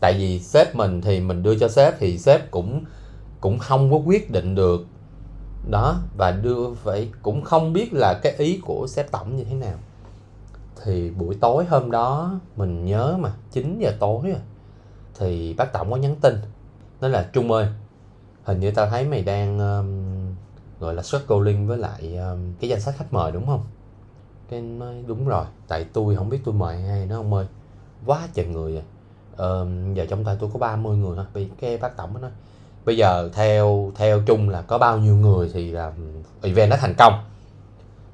Tại vì sếp mình thì mình đưa cho sếp thì sếp cũng cũng không có quyết định được. Đó và đưa phải cũng không biết là cái ý của sếp tổng như thế nào. Thì buổi tối hôm đó mình nhớ mà 9 giờ tối rồi thì bác tổng có nhắn tin. Nói là trung ơi hình như tao thấy mày đang um, gọi là struggling với lại um, cái danh sách khách mời đúng không? Cái nói đúng rồi tại tôi không biết tôi mời ai nó ông ơi quá trời người à. Ờ, giờ trong tay tôi có 30 người thôi. Vì cái bác tổng nói bây giờ theo theo chung là có bao nhiêu người thì là event nó thành công.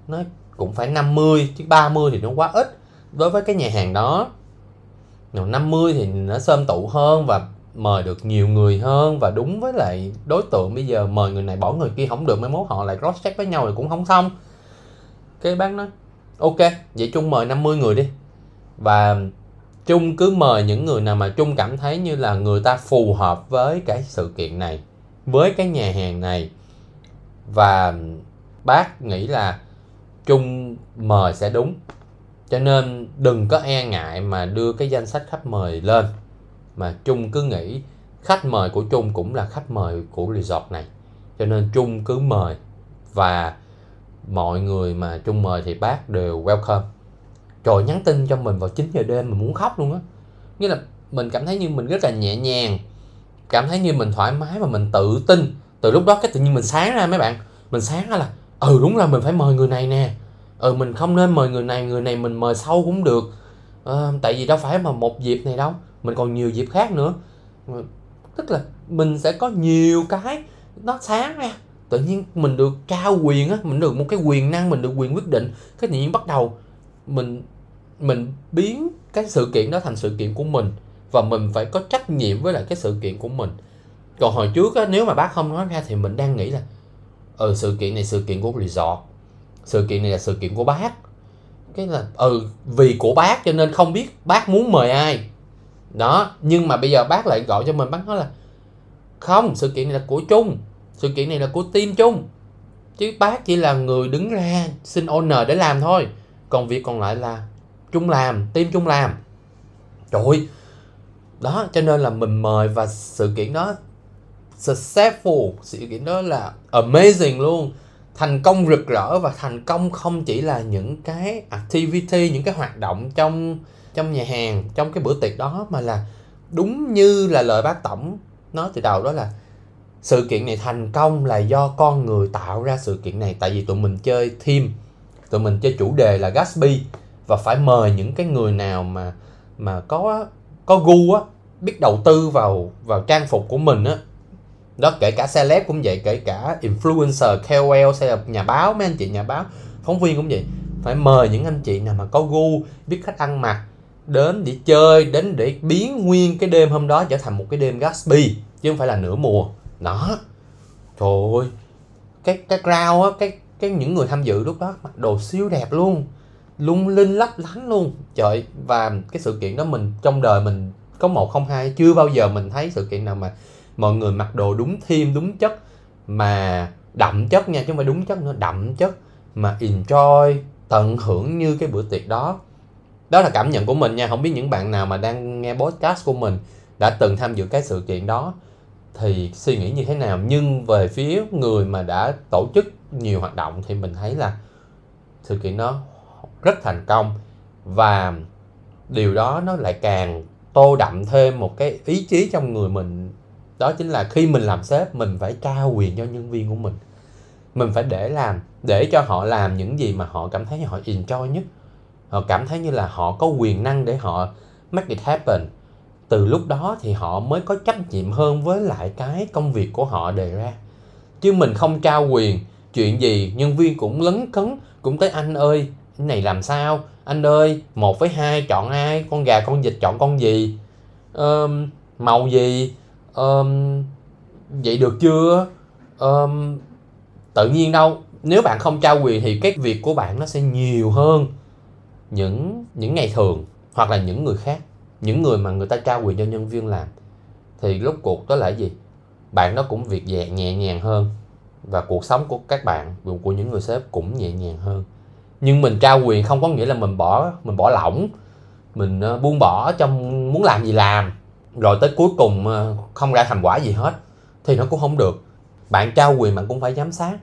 Nó cũng phải 50 chứ 30 thì nó quá ít. Đối với cái nhà hàng đó 50 thì nó sơm tụ hơn và mời được nhiều người hơn và đúng với lại đối tượng. Bây giờ mời người này bỏ người kia không được mới mốt họ lại cross check với nhau thì cũng không xong. Cái bác nói ok vậy chung mời 50 người đi. Và chung cứ mời những người nào mà chung cảm thấy như là người ta phù hợp với cái sự kiện này, với cái nhà hàng này. Và bác nghĩ là chung mời sẽ đúng. Cho nên đừng có e ngại mà đưa cái danh sách khách mời lên. Mà chung cứ nghĩ khách mời của chung cũng là khách mời của resort này. Cho nên chung cứ mời. Và mọi người mà chung mời thì bác đều welcome trời nhắn tin cho mình vào 9 giờ đêm mình muốn khóc luôn á. Nghĩa là mình cảm thấy như mình rất là nhẹ nhàng cảm thấy như mình thoải mái và mình tự tin. Từ lúc đó cái tự nhiên mình sáng ra mấy bạn mình sáng ra là ừ đúng là mình phải mời người này nè. Ừ mình không nên mời người này người này mình mời sau cũng được. À, tại vì đâu phải mà một dịp này đâu mình còn nhiều dịp khác nữa. Ừ, tức là mình sẽ có nhiều cái nó sáng ra. Tự nhiên mình được trao quyền á mình được một cái quyền năng mình được quyền quyết định. Cái tự nhiên bắt đầu mình mình biến cái sự kiện đó thành sự kiện của mình và mình phải có trách nhiệm với lại cái sự kiện của mình. Còn hồi trước á, nếu mà bác không nói ra thì mình đang nghĩ là ừ sự kiện này sự kiện của resort, sự kiện này là sự kiện của bác. Cái là ừ vì của bác cho nên không biết bác muốn mời ai. Đó, nhưng mà bây giờ bác lại gọi cho mình, bác nói là, không, sự kiện này là của chung, sự kiện này là của team chung. Chứ bác chỉ là người đứng ra xin owner để làm thôi còn việc còn lại là chung làm, team chung làm. Trời ơi. Đó, cho nên là mình mời và sự kiện đó successful, sự kiện đó là amazing luôn. Thành công rực rỡ và thành công không chỉ là những cái activity, những cái hoạt động trong trong nhà hàng, trong cái bữa tiệc đó, mà là đúng như là lời bác tổng nói từ đầu đó là sự kiện này thành công là do con người tạo ra sự kiện này. Tại vì tụi mình chơi team tụi mình chơi chủ đề là Gatsby. Và phải mời những cái người nào mà mà có có gu á, biết đầu tư vào vào trang phục của mình á. Đó, kể cả celeb cũng vậy, kể cả influencer KOL hay là nhà báo, mấy anh chị nhà báo, phóng viên cũng vậy. Phải mời những anh chị nào mà có gu, biết cách ăn mặc, đến để chơi, đến để biến nguyên cái đêm hôm đó trở thành một cái đêm Gatsby, chứ không phải là nửa mùa. Đó. Trời ơi, cái cái crowd á, cái cái những người tham dự lúc đó, mặc đồ siêu đẹp luôn, lung linh lấp lánh luôn. Trời, và cái sự kiện đó mình, trong đời mình có một không hai, chưa bao giờ mình thấy sự kiện nào mà mọi người mặc đồ đúng thêm đúng chất, mà đậm chất nha, chứ không phải đúng chất nữa, đậm chất, mà enjoy, tận hưởng như cái bữa tiệc đó. Đó là cảm nhận của mình nha. Không biết những bạn nào mà đang nghe podcast của mình đã từng tham dự cái sự kiện đó thì suy nghĩ như thế nào? Nhưng về phía người mà đã tổ chức nhiều hoạt động thì mình thấy là sự kiện nó rất thành công. Và điều đó nó lại càng tô đậm thêm một cái ý chí trong người mình. Đó chính là khi mình làm sếp, mình phải trao quyền cho nhân viên của mình. Mình phải để làm, để cho họ làm những gì mà họ cảm thấy họ enjoy nhất. Họ cảm thấy như là họ có quyền năng để họ make it happen từ lúc đó thì họ mới có trách nhiệm hơn với lại cái công việc của họ đề ra. Chứ mình không trao quyền chuyện gì nhân viên cũng lấn cấn cũng tới anh ơi cái này làm sao? Anh ơi một với hai chọn ai? Con gà con vịt chọn con gì? Um, màu gì? Um, vậy được chưa? Um, tự nhiên đâu. Nếu bạn không trao quyền thì cái việc của bạn nó sẽ nhiều hơn những những ngày thường hoặc là những người khác những người mà người ta trao quyền cho nhân viên làm, thì lúc cuộc đó là gì? Bạn nó cũng việc nhẹ nhẹ nhàng hơn và cuộc sống của các bạn, của những người sếp cũng nhẹ nhàng hơn. Nhưng mình trao quyền không có nghĩa là mình bỏ mình bỏ lỏng, mình ờ, buông bỏ trong muốn làm gì làm. Rồi tới cuối cùng ờ, không ra thành quả gì hết, thì nó cũng không được. Bạn trao quyền bạn cũng phải giám sát.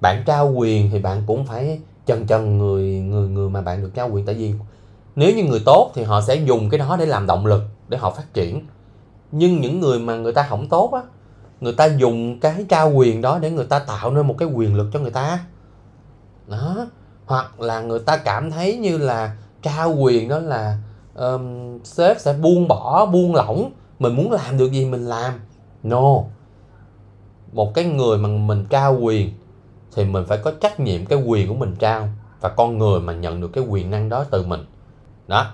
Bạn trao quyền thì bạn cũng phải chân chân người người người mà bạn được trao quyền. Tại vì nếu như người tốt thì họ sẽ dùng cái đó để làm động lực để họ phát triển. Nhưng những người mà người ta không tốt á người ta dùng cái trao quyền đó để người ta tạo nên một cái quyền lực cho người ta. Đó. Hoặc là người ta cảm thấy như là trao quyền đó là um, sếp sẽ buông bỏ buông lỏng mình muốn làm được gì mình làm. No. Một cái người mà mình trao quyền thì mình phải có trách nhiệm cái quyền của mình trao và con người mà nhận được cái quyền năng đó từ mình đó.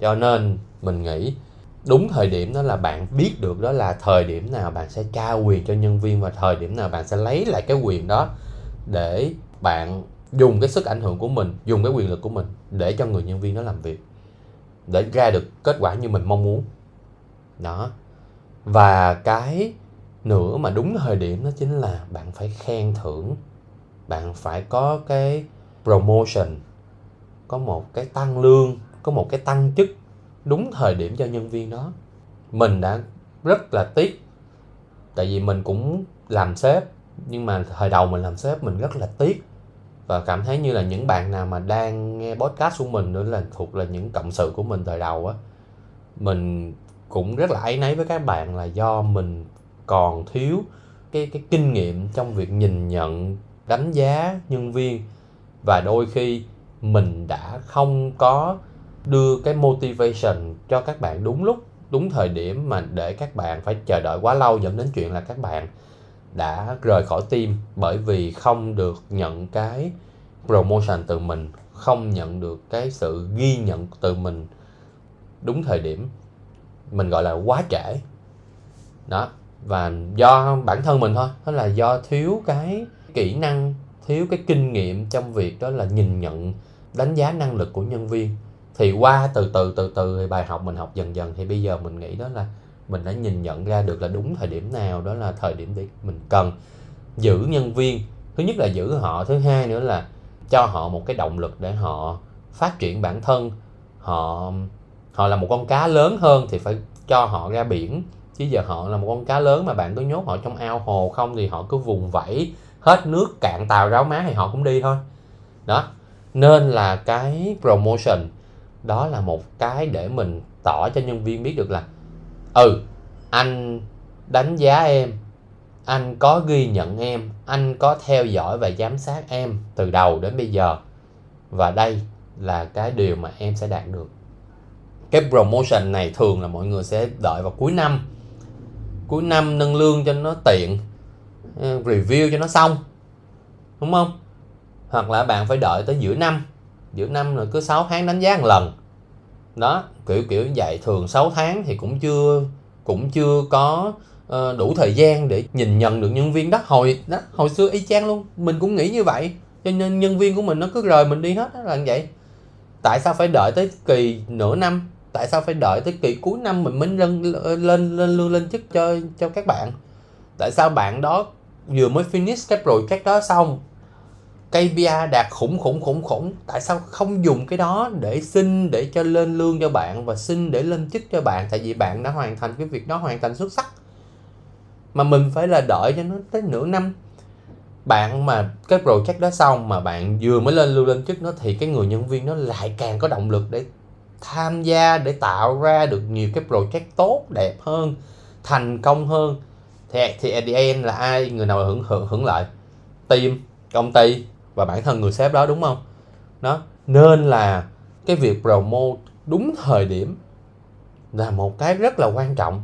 Cho nên mình nghĩ đúng thời điểm đó là bạn biết được đó là thời điểm nào bạn sẽ trao quyền cho nhân viên và thời điểm nào bạn sẽ lấy lại cái quyền đó để bạn dùng cái sức ảnh hưởng của mình, dùng cái quyền lực của mình để cho người nhân viên đó làm việc, để ra được kết quả như mình mong muốn. Đó. Và cái nữa mà đúng thời điểm đó chính là bạn phải khen thưởng, bạn phải có cái promotion, có một cái tăng lương có một cái tăng chức đúng thời điểm cho nhân viên đó. Mình đã rất là tiếc, tại vì mình cũng làm sếp, nhưng mà thời đầu mình làm sếp mình rất là tiếc và cảm thấy như là những bạn nào mà đang nghe podcast của mình nữa là thuộc là những cộng sự của mình thời đầu á. Mình cũng rất là áy náy với các bạn là do mình còn thiếu cái cái kinh nghiệm trong việc nhìn nhận, đánh giá nhân viên và đôi khi mình đã không có đưa cái motivation cho các bạn đúng lúc, đúng thời điểm mà để các bạn phải chờ đợi quá lâu dẫn đến chuyện là các bạn đã rời khỏi team bởi vì không được nhận cái promotion từ mình, không nhận được cái sự ghi nhận từ mình đúng thời điểm, mình gọi là quá trễ. Đó, và do bản thân mình thôi, đó là do thiếu cái kỹ năng, thiếu cái kinh nghiệm trong việc đó là nhìn nhận, đánh giá năng lực của nhân viên thì qua từ từ từ từ thì bài học mình học dần dần. Thì bây giờ mình nghĩ đó là mình đã nhìn nhận ra được là đúng thời điểm nào, đó là thời điểm để mình cần giữ nhân viên. Thứ nhất là giữ họ, thứ hai nữa là cho họ một cái động lực để họ phát triển bản thân. Họ họ là một con cá lớn hơn thì phải cho họ ra biển. Chứ giờ họ là một con cá lớn mà bạn cứ nhốt họ trong ao hồ, không thì họ cứ vùng vẫy hết nước cạn tàu ráo má thì họ cũng đi thôi. Đó. Nên là cái promotion đó là một cái để mình tỏ cho nhân viên biết được là ừ anh đánh giá em, anh có ghi nhận em, anh có theo dõi và giám sát em từ đầu đến bây giờ. Và đây là cái điều mà em sẽ đạt được. Cái promotion này thường là mọi người sẽ đợi vào cuối năm. Cuối năm nâng lương cho nó tiện ờ, review cho nó xong, đúng không? Hoặc là bạn phải đợi tới giữa năm giữa năm là cứ 6 tháng đánh giá một lần. Đó kiểu kiểu như vậy. Thường 6 tháng thì cũng chưa cũng chưa có uh, đủ thời gian để nhìn nhận được nhân viên đó. Hồi đó hồi xưa y chang luôn. Mình cũng nghĩ như vậy. Cho nên nhân viên của mình nó cứ rời mình đi hết đó là như vậy. Tại sao phải đợi tới kỳ nửa năm? Tại sao phải đợi tới kỳ cuối năm mình mới lên lên lên lương lên chức cho cho các bạn? Tại sao bạn đó vừa mới finish cái project đó xong KPI đạt khủng khủng khủng khủng. Tại sao không dùng cái đó để xin, để cho lên lương cho bạn và xin để lên chức cho bạn? Tại vì bạn đã hoàn thành cái việc đó, hoàn thành xuất sắc. Mà mình phải là đợi cho nó tới nửa năm. Bạn mà cái project đó xong mà bạn vừa mới lên lưu lên chức nó thì cái người nhân viên nó lại càng có động lực để tham gia, để tạo ra được nhiều cái project tốt, đẹp hơn, thành công hơn. Thì thì at the end là ai, người nào hưởng hưởng hưởng lợi? Team, công ty và bản thân người sếp đó, đúng không? Đó. Nên là cái việc promote đúng thời điểm là một cái rất là quan trọng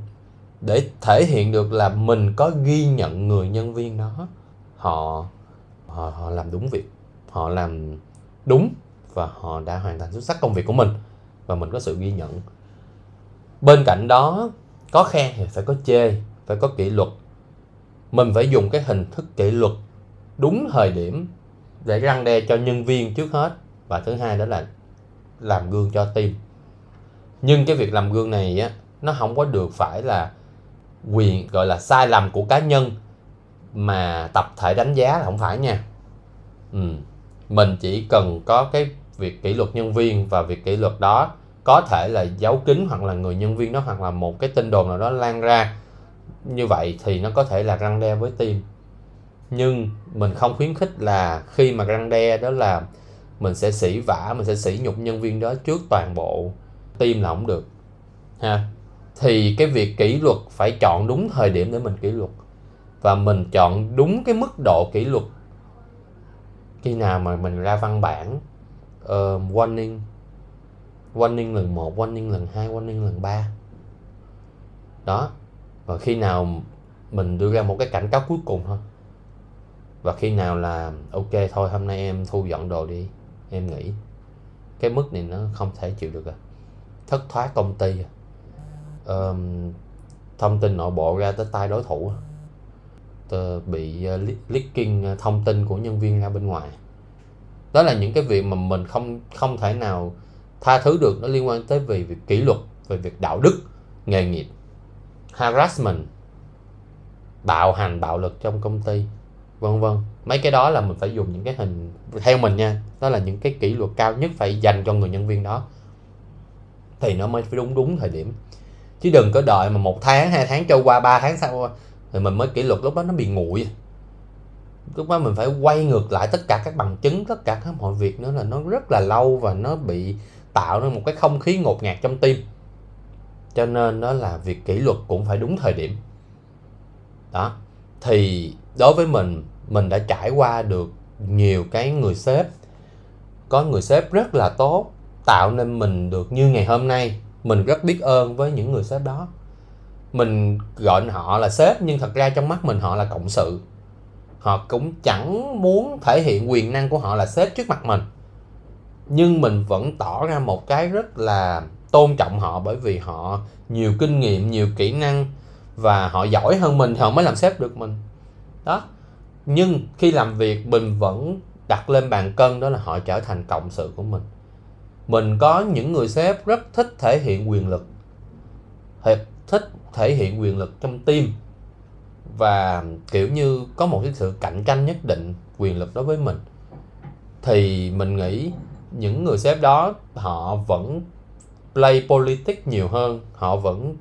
để thể hiện được là mình có ghi nhận người nhân viên đó. Họ họ họ làm đúng việc, họ làm đúng và họ đã hoàn thành xuất sắc công việc của mình và mình có sự ghi nhận. Bên cạnh đó, có khen thì phải có chê, phải có kỷ luật. Mình phải dùng cái hình thức kỷ luật đúng thời điểm để răng đe cho nhân viên trước hết. Và thứ hai đó là làm gương cho team. Nhưng cái việc làm gương này á, nó không có được phải là quyền, gọi là sai lầm của cá nhân mà tập thể đánh giá là không phải nha. Ừ. mình chỉ cần có cái việc kỷ luật nhân viên và việc kỷ luật đó có thể là giấu kín hoặc là người nhân viên đó hoặc là một cái tin đồn nào đó lan ra. Như vậy thì nó có thể là răng đe với team nhưng mình không khuyến khích là khi mà răng đe đó là mình sẽ sỉ vả mình sẽ sỉ nhục nhân viên đó trước toàn bộ team là không được ha. Thì cái việc kỷ luật phải chọn đúng thời điểm để mình kỷ luật. Và mình chọn đúng cái mức độ kỷ luật khi nào mà mình ra văn bản uh, warning. Warning lần 1, warning lần 2, warning lần 3 đó. Và khi nào mình đưa ra một cái cảnh cáo cuối cùng thôi và khi nào là ok thôi hôm nay em thu dọn đồ đi em nghĩ cái mức này nó không thể chịu được à. Thất thoát công ty à. Um, thông tin nội bộ ra tới tay đối thủ à. bị uh, leaking ờ, thông tin của nhân viên ra bên ngoài. Đó là những cái việc mà mình không không thể nào tha thứ được nó liên quan tới về việc kỷ luật về việc đạo đức nghề nghiệp. Harassment. Bạo hành bạo lực trong công ty vân vân. Mấy cái đó là mình phải dùng những cái hình theo mình nha. Đó là những cái kỷ luật cao nhất phải dành cho người nhân viên đó. Thì nó mới phải đúng đúng thời điểm. Chứ đừng có đợi mà một tháng, hai tháng trôi qua, ba tháng sau thì mình mới kỷ luật, lúc đó nó bị nguội. Lúc đó mình phải quay ngược lại tất cả các bằng chứng, tất cả các mọi việc nữa là nó rất là lâu và nó bị tạo nên một cái không khí ngột ngạt trong tim. Cho nên đó là việc kỷ luật cũng phải đúng thời điểm. Đó. Thì đối với mình mình đã trải qua được nhiều cái người sếp. Có người sếp rất là tốt, tạo nên mình được như ngày hôm nay. Mình rất biết ơn với những người sếp đó. Mình gọi họ là sếp, nhưng thật ra trong mắt mình họ là cộng sự. Họ cũng chẳng muốn thể hiện quyền năng của họ là sếp trước mặt mình. Nhưng mình vẫn tỏ ra một cái rất là tôn trọng họ bởi vì họ nhiều kinh nghiệm, nhiều kỹ năng và họ giỏi hơn mình thì họ mới làm sếp được mình. Đó nhưng khi làm việc mình vẫn đặt lên bàn cân, đó là họ trở thành cộng sự của mình. Mình có những người sếp rất thích thể hiện quyền lực thích thể hiện quyền lực trong team. Và, kiểu như, có một cái sự cạnh tranh nhất định quyền lực đối với mình. Thì mình nghĩ những người sếp đó, họ vẫn play politics nhiều hơn, họ vẫn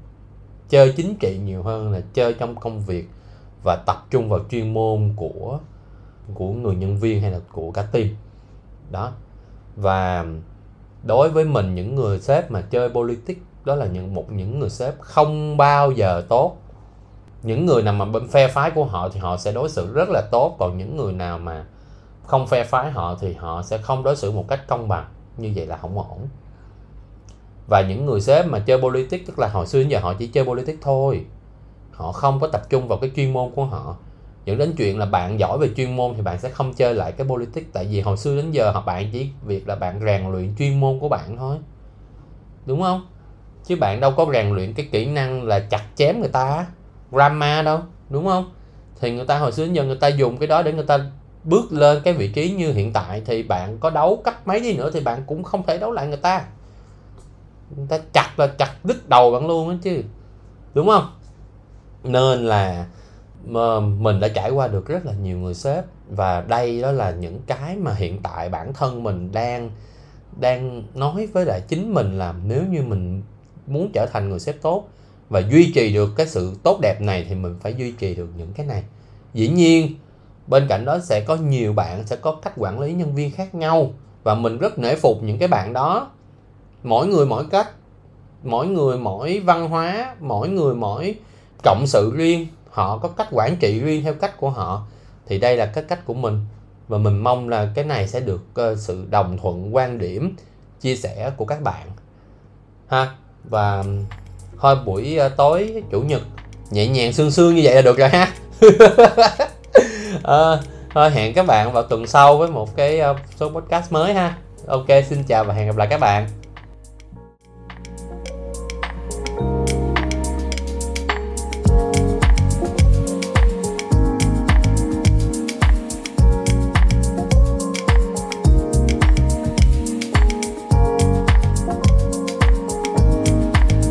chơi chính trị nhiều hơn là chơi trong công việc và tập trung vào chuyên môn của của người nhân viên hay là của cả team. Đó. Và đối với mình, những người sếp mà chơi politics, đó là những, một những người sếp không bao giờ tốt. Những người nào mà bên phe phái của họ thì họ sẽ đối xử rất là tốt, còn những người nào mà không phe phái họ thì họ sẽ không đối xử một cách công bằng. Như vậy là không ổn. Và những người sếp mà chơi politics, tức là hồi xưa đến giờ họ chỉ chơi politics thôi họ không có tập trung vào cái chuyên môn của họ. Dẫn đến chuyện là bạn giỏi về chuyên môn thì bạn sẽ không chơi lại cái politics. Tại vì hồi xưa đến giờ họ bạn chỉ việc là bạn rèn luyện chuyên môn của bạn thôi. Đúng không? Chứ bạn đâu có rèn luyện cái kỹ năng là chặt chém người ta drama đâu, đúng không? Thì người ta hồi xưa đến giờ người ta dùng cái đó để người ta bước lên cái vị trí như hiện tại thì bạn có đấu cách mấy đi nữa thì bạn cũng không thể đấu lại người ta. Người ta chặt là chặt đứt đầu bạn luôn á chứ. Đúng không? Nên là mình đã trải qua được rất là nhiều người sếp và đây đó là những cái mà hiện tại bản thân mình đang đang nói với lại chính mình là nếu như mình muốn trở thành người sếp tốt và duy trì được cái sự tốt đẹp này thì mình phải duy trì được những cái này. Dĩ nhiên, bên cạnh đó sẽ có nhiều bạn sẽ có cách quản lý nhân viên khác nhau và mình rất nể phục những cái bạn đó. Mỗi người mỗi cách, mỗi người mỗi văn hóa, mỗi người mỗi cộng sự riêng họ có cách quản trị riêng theo cách của họ thì đây là cái cách của mình. Và mình mong là cái này sẽ được uh, sự đồng thuận quan điểm chia sẻ của các bạn. Ha và thôi buổi uh, tối chủ nhật nhẹ nhàng sương sương như vậy là được rồi ha. À, thôi hẹn các bạn vào tuần sau với một cái uh, số podcast mới ha. Ok xin chào và hẹn gặp lại các bạn.